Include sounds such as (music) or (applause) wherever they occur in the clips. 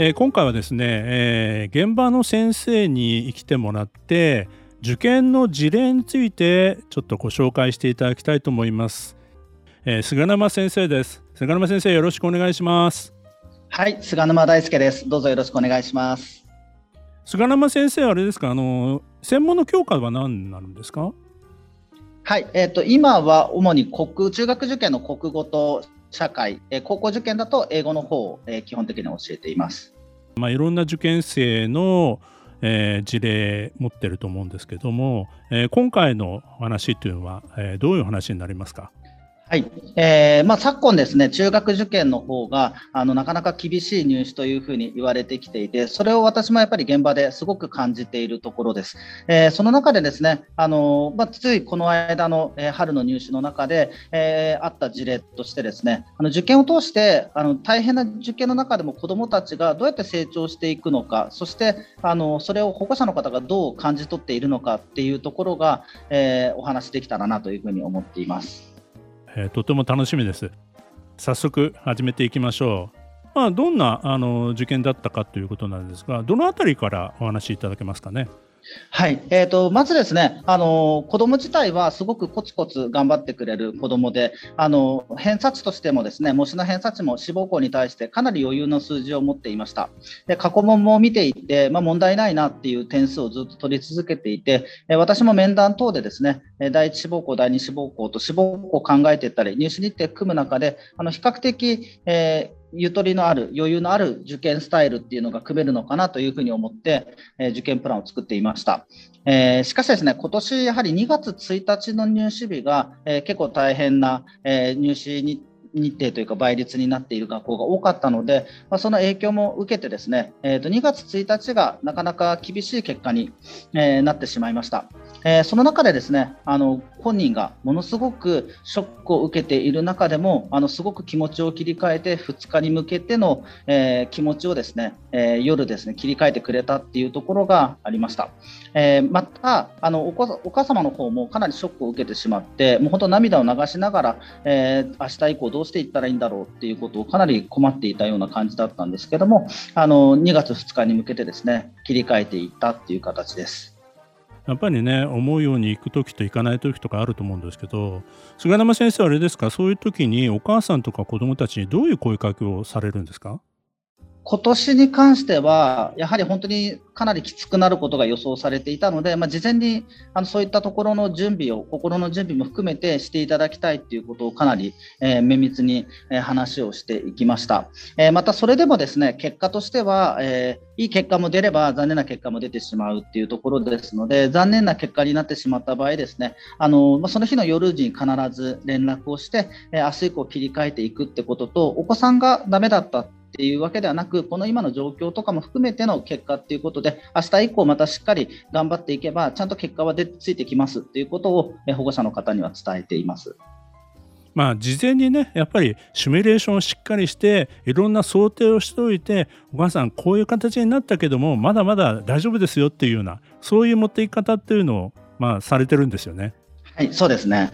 えー、今回はですね、えー、現場の先生に来てもらって受験の事例についてちょっとご紹介していただきたいと思います、えー、菅沼先生です。菅沼先生よろしくお願いします。はい菅沼大輔です。どうぞよろしくお願いします。菅沼先生あれですか？あの専門の教科は何になるんですか？はい、えーと、今は主に国中学受験の国語と社会、え高校受験だと英語の方を、え基本的に教えています。まあ、いろんな受験生の、えー、事例持ってると思うんですけども、えー、今回の話というのは、えー、どういう話になりますか？はい、えーまあ、昨今ですね、中学受験の方があのなかなか厳しい入試というふうに言われてきていて、それを私もやっぱり現場ですごく感じているところです。えー、その中でですね、あのまあ、ついこの間の、えー、春の入試の中で、えー、あった事例としてですね、あの受験を通してあの大変な受験の中でも子どもたちがどうやって成長していくのか、そしてあのそれを保護者の方がどう感じ取っているのかっていうところが、えー、お話できたらなというふうに思っています。えー、とても楽しみです。早速始めていきましょう。まあ、どんなあの受験だったかということなんですが、どのあたりからお話しいただけますかね？はい、えーと、まずですね、あの子ども自体はすごくコツコツ頑張ってくれる子どもで、あの偏差値としてもですね模試の偏差値も志望校に対してかなり余裕の数字を持っていました。で過去問も見ていて、まあ、問題ないなっていう点数をずっと取り続けていて、私も面談等でですね第一志望校、第二志望校と志望校を考えていったり、入試日程組む中で、あの比較的、えーゆとりのある、余裕のある受験スタイルっていうのが組めるのかなというふうに思って、えー、受験プランを作っていました。えー、しかしですね、今年やはり2月1日の入試日が、えー、結構大変な、え入試に日程というか倍率になっている学校が多かったので、まあ、その影響も受けてですね、えー、と2月1日がなかなか厳しい結果に、えー、なってしまいました。えー、その中でですねあの本人がものすごくショックを受けている中でもあのすごく気持ちを切り替えて2日に向けての、えー、気持ちをですね、えー、夜ですね切り替えてくれたっていうところがありました。えまたあのお母様の方もかなりショックを受けてしまってもう本当涙を流しながら、え明日以降どうしていったらいいんだろうっていうことをかなり困っていたような感じだったんですけどもあの2月2日に向けてですね切り替えていったっていう形です。やっぱりね思うように行く時と行かない時とかあると思うんですけど菅沼先生はあれですか？そういう時にお母さんとか子どもたちにどういう声かけをされるんですか？今年に関しては、やはり本当にかなりきつくなることが予想されていたので、まあ、事前にあのそういったところの準備を、心の準備も含めてしていただきたいということをかなり、えー、綿密に、え、話をしていきました。えー、またそれでもですね、結果としては、えいい結果も出れば残念な結果も出てしまうっていうところですので、残念な結果になってしまった場合ですね、あのまあ、その日の夜に必ず連絡をして、え明日以降切り替えていくってことと、お子さんがダメだったっていうわけではなく、この今の状況とかも含めての結果っていうことで、明日以降またしっかり頑張っていけば、ちゃんと結果はでついてきますっていうことを保護者の方には伝えています。まあ、事前にねやっぱりシミュレーションをしっかりしていろんな想定をしておいてお母さんこういう形になったけどもまだまだ大丈夫ですよっていうようなそういう持っていき方っていうのを、まあ、されてるんですよね。はいそうですね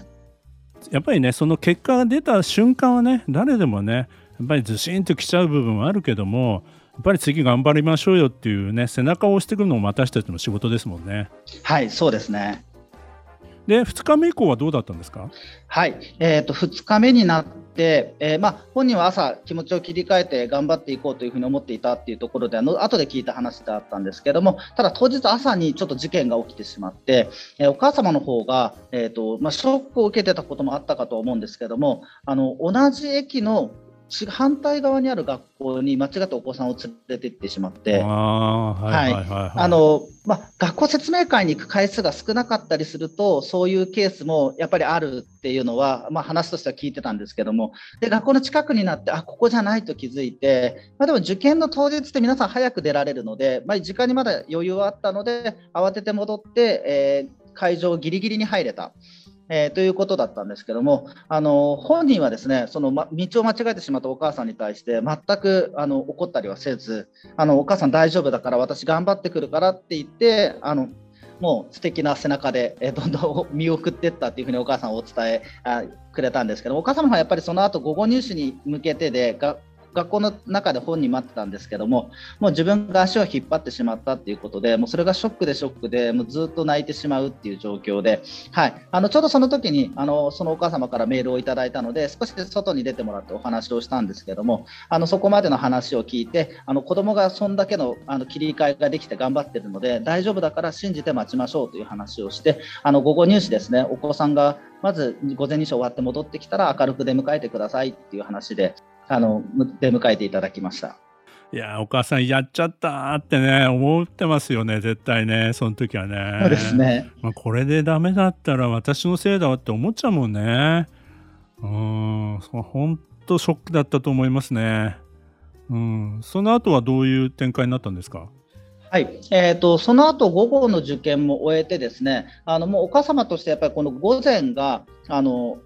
やっぱりねその結果が出た瞬間はね誰でもねやっぱりずしんときちゃう部分はあるけどもやっぱり次頑張りましょうよっていうね背中を押してくるのも私たちの仕事ですもんね。はいそうですね。で2日目以降はどうだったんですか？はい、えーと、2日目になって、えー、まあ、本人は朝、気持ちを切り替えて頑張っていこうというふうに思っていたっていうところで、あの後で聞いた話であったんですけども、ただ当日朝にちょっと事件が起きてしまって、えー、お母様の方が、えーとまあ、ショックを受けてたこともあったかと思うんですけども、あの同じ駅の反対側にある学校に間違ってお子さんを連れて行ってしまって、あのまあ、学校説明会に行く回数が少なかったりすると、そういうケースもやっぱりあるっていうのは、まあ、話としては聞いてたんですけども、で学校の近くになって、あここじゃないと気づいて、まあ、でも受験の当日って皆さん早く出られるので、まあ、時間にまだ余裕はあったので、慌てて戻って、えー、会場ギリギリに入れた。えー、ということだったんですけども、あの本人はですねその、ま、道を間違えてしまったお母さんに対して全くあの怒ったりはせずあのお母さん大丈夫だから私頑張ってくるからって言ってあのもう素敵な背中で、えー、どんどん見送っていったっていうふうにお母さんはお伝えあくれたんですけどお母様はやっぱりその後午後入試に向けてでが学校の中で本人待ってたんですけども、もう自分が足を引っ張ってしまったっていうことで、もうそれがショックでショックで、もうずっと泣いてしまうっていう状況で、はい、あのちょうどその時にあのそのお母様からメールをいただいたので、少し外に出てもらってお話をしたんですけども、あのそこまでの話を聞いて、あの子供がそんだけのあの切り替えができて頑張ってるので、大丈夫だから信じて待ちましょうという話をして、あの午後入試ですね、お子さんがまず午前入試終わって戻ってきたら明るく出迎えてくださいっていう話で、あの出迎えていただきました。いやお母さんやっちゃったってね思ってますよね絶対ねその時はね。そうですね。まあ、これでダメだったら私のせいだわって思っちゃうもんね。うん本当ショックだったと思いますね。うん、その後はどういう展開になったんですか？はいえーと、その後午後の受験も終えてですねあのもうお母様としてやっぱりこの午前があの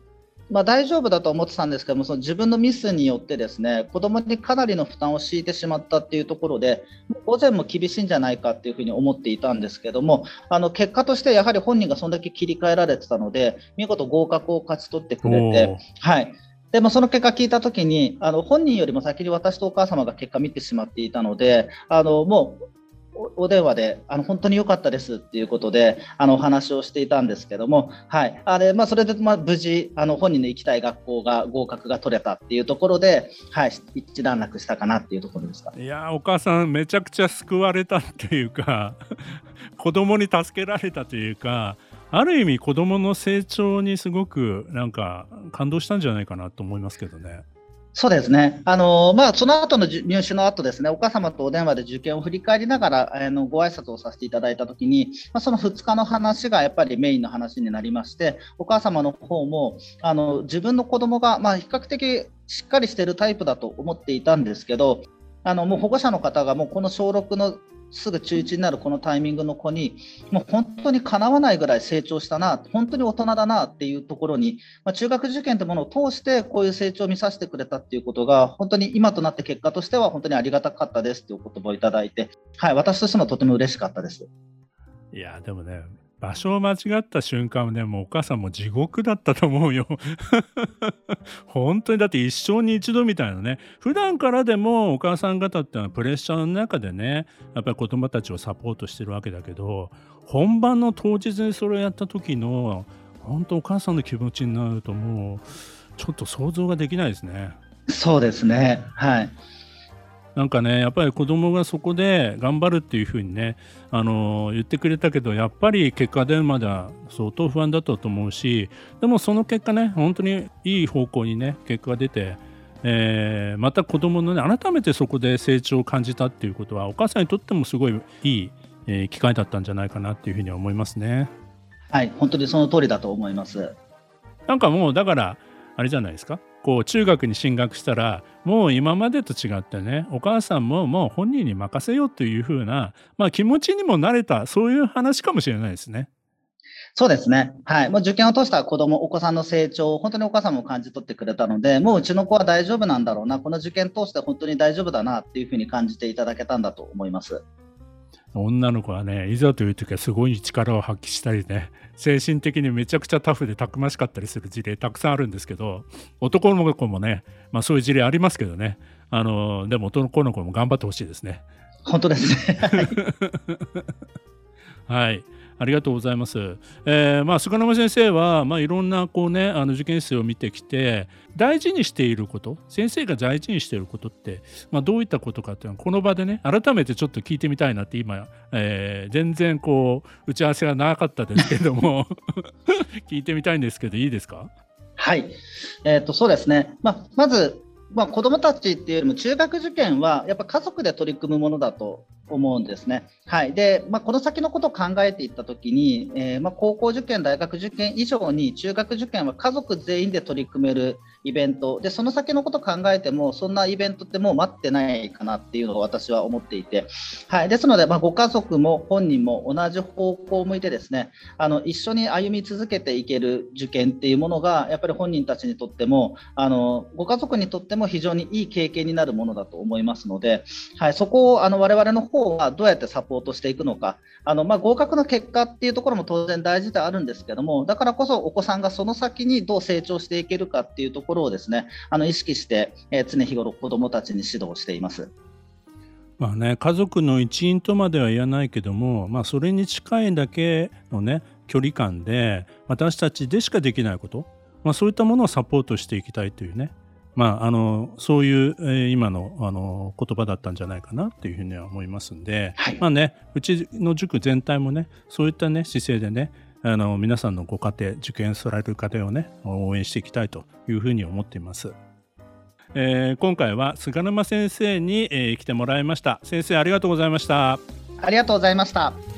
まあ、大丈夫だと思ってたんですけども、その自分のミスによってですね子供にかなりの負担を強いてしまったっていうところで、午前も厳しいんじゃないかっていうふうに思っていたんですけども、あの結果としてやはり本人がそんだけ切り替えられてたので、見事合格を勝ち取ってくれて、はい、でもその結果聞いたときに、あの本人よりも先に私とお母様が結果見てしまっていたので、あのもうお電話であの本当に良かったですっていうことであのお話をしていたんですけども、はいあれまあ、それでまあ無事あの本人の行きたい学校が合格が取れたっていうところで、はい、一段落したかなっていうところですかいやお母さんめちゃくちゃ救われたっていうか (laughs) 子供に助けられたというかある意味子供の成長にすごくなんか感動したんじゃないかなと思いますけどね。そうですね、あのまあ、その後の入試の後ですね、お母様とお電話で受験を振り返りながら、あのご挨拶をさせていただいたときに、まあ、その2日の話がやっぱりメインの話になりまして、お母様の方もあの自分の子供がまが、あ、比較的しっかりしているタイプだと思っていたんですけど、あのもう保護者の方がもうこの小6のすぐ中1になるこのタイミングの子に、もう本当にかなわないぐらい成長したな、本当に大人だなっていうところに、まあ、中学受験というものを通して、こういう成長を見させてくれたっていうことが、本当に今となって結果としては、本当にありがたかったですっていうお言葉をいただいて、はい、私としてもとても嬉しかったです。いや、でもね、場所を間違った瞬間はね、もうお母さんも地獄だったと思うよ。(laughs) 本当にだって一生に一度みたいなね。普段からでもお母さん方ってのはプレッシャーの中でね、やっぱり子供たちをサポートしてるわけだけど、本番の当日にそれをやった時の、本当お母さんの気持ちになるともう、ちょっと想像ができないですね。そうですね。はい。なんかねやっぱり子供がそこで頑張るっていうふうにねあの言ってくれたけどやっぱり結果出るまでは相当不安だったと思うしでもその結果ね本当にいい方向にね結果が出て、えー、また子供のね改めてそこで成長を感じたっていうことはお母さんにとってもすごいいい、えー、機会だったんじゃないかなっていうふうには思いますね。はい本当にその通りだと思います。なんかもうだからあれじゃないですか？こう中学に進学したらもう今までと違ってねお母さんももう本人に任せようというふうな、まあ、気持ちにもなれたそういう話かもしれないですね。そうですね。はい。もう受験を通した子供、お子さんの成長を本当にお母さんも感じ取ってくれたので、もううちの子は大丈夫なんだろうな、この受験通して本当に大丈夫だなっていうふうに感じていただけたんだと思います。女の子はねいざという時はすごい力を発揮したりね精神的にめちゃくちゃタフでたくましかったりする事例たくさんあるんですけど男の子もね、まあ、そういう事例ありますけどね。あのでも男の子も頑張ってほしいですね。本当ですね。(laughs) はいありがとうございます。えー、まあ菅沼先生はまあいろんなこうねあの受験生を見てきて大事にしていること先生が大事にしていることってまあどういったことかっていうのはこの場でね改めてちょっと聞いてみたいなって今、えー、全然こう打ち合わせがなかったですけども (laughs) 聞いてみたいんですけどいいですか？はい、えーと、そうですね、まあ、まずまあ、子どもたちっていうよりも中学受験はやっぱ家族で取り組むものだと思うんですね。はいでまあ、この先のことを考えていったときに、えー、まあ、高校受験、大学受験以上に中学受験は家族全員で取り組めるイベント。でその先のこと考えてもそんなイベントってもう待ってないかなっていうのを私は思っていて、はい、ですので、まあ、ご家族も本人も同じ方向を向いてですねあの一緒に歩み続けていける受験っていうものがやっぱり本人たちにとってもあのご家族にとっても非常にいい経験になるものだと思いますので、はい、そこをあの我々の方はどうやってサポートしていくのか。あの、まあ、合格の結果っていうところも当然大事ではあるんですけどもだからこそお子さんがその先にどう成長していけるかっていうところをですねあの意識して、えー、常日頃子どもたちに指導しています。まあね、家族の一員とまでは言わないけども、まあ、それに近いだけのね距離感で私たちでしかできないこと、まあ、そういったものをサポートしていきたいというね、まあ、あのそういう、えー、今のあの言葉だったんじゃないかなっていうふうには思いますんで、はい、まあね、うちの塾全体もねそういったね姿勢でねあの皆さんのご家庭受験される家庭をね応援していきたいというふうに思っています。えー、今回は菅沼先生に、えー、来てもらいました。先生ありがとうございました。ありがとうございました。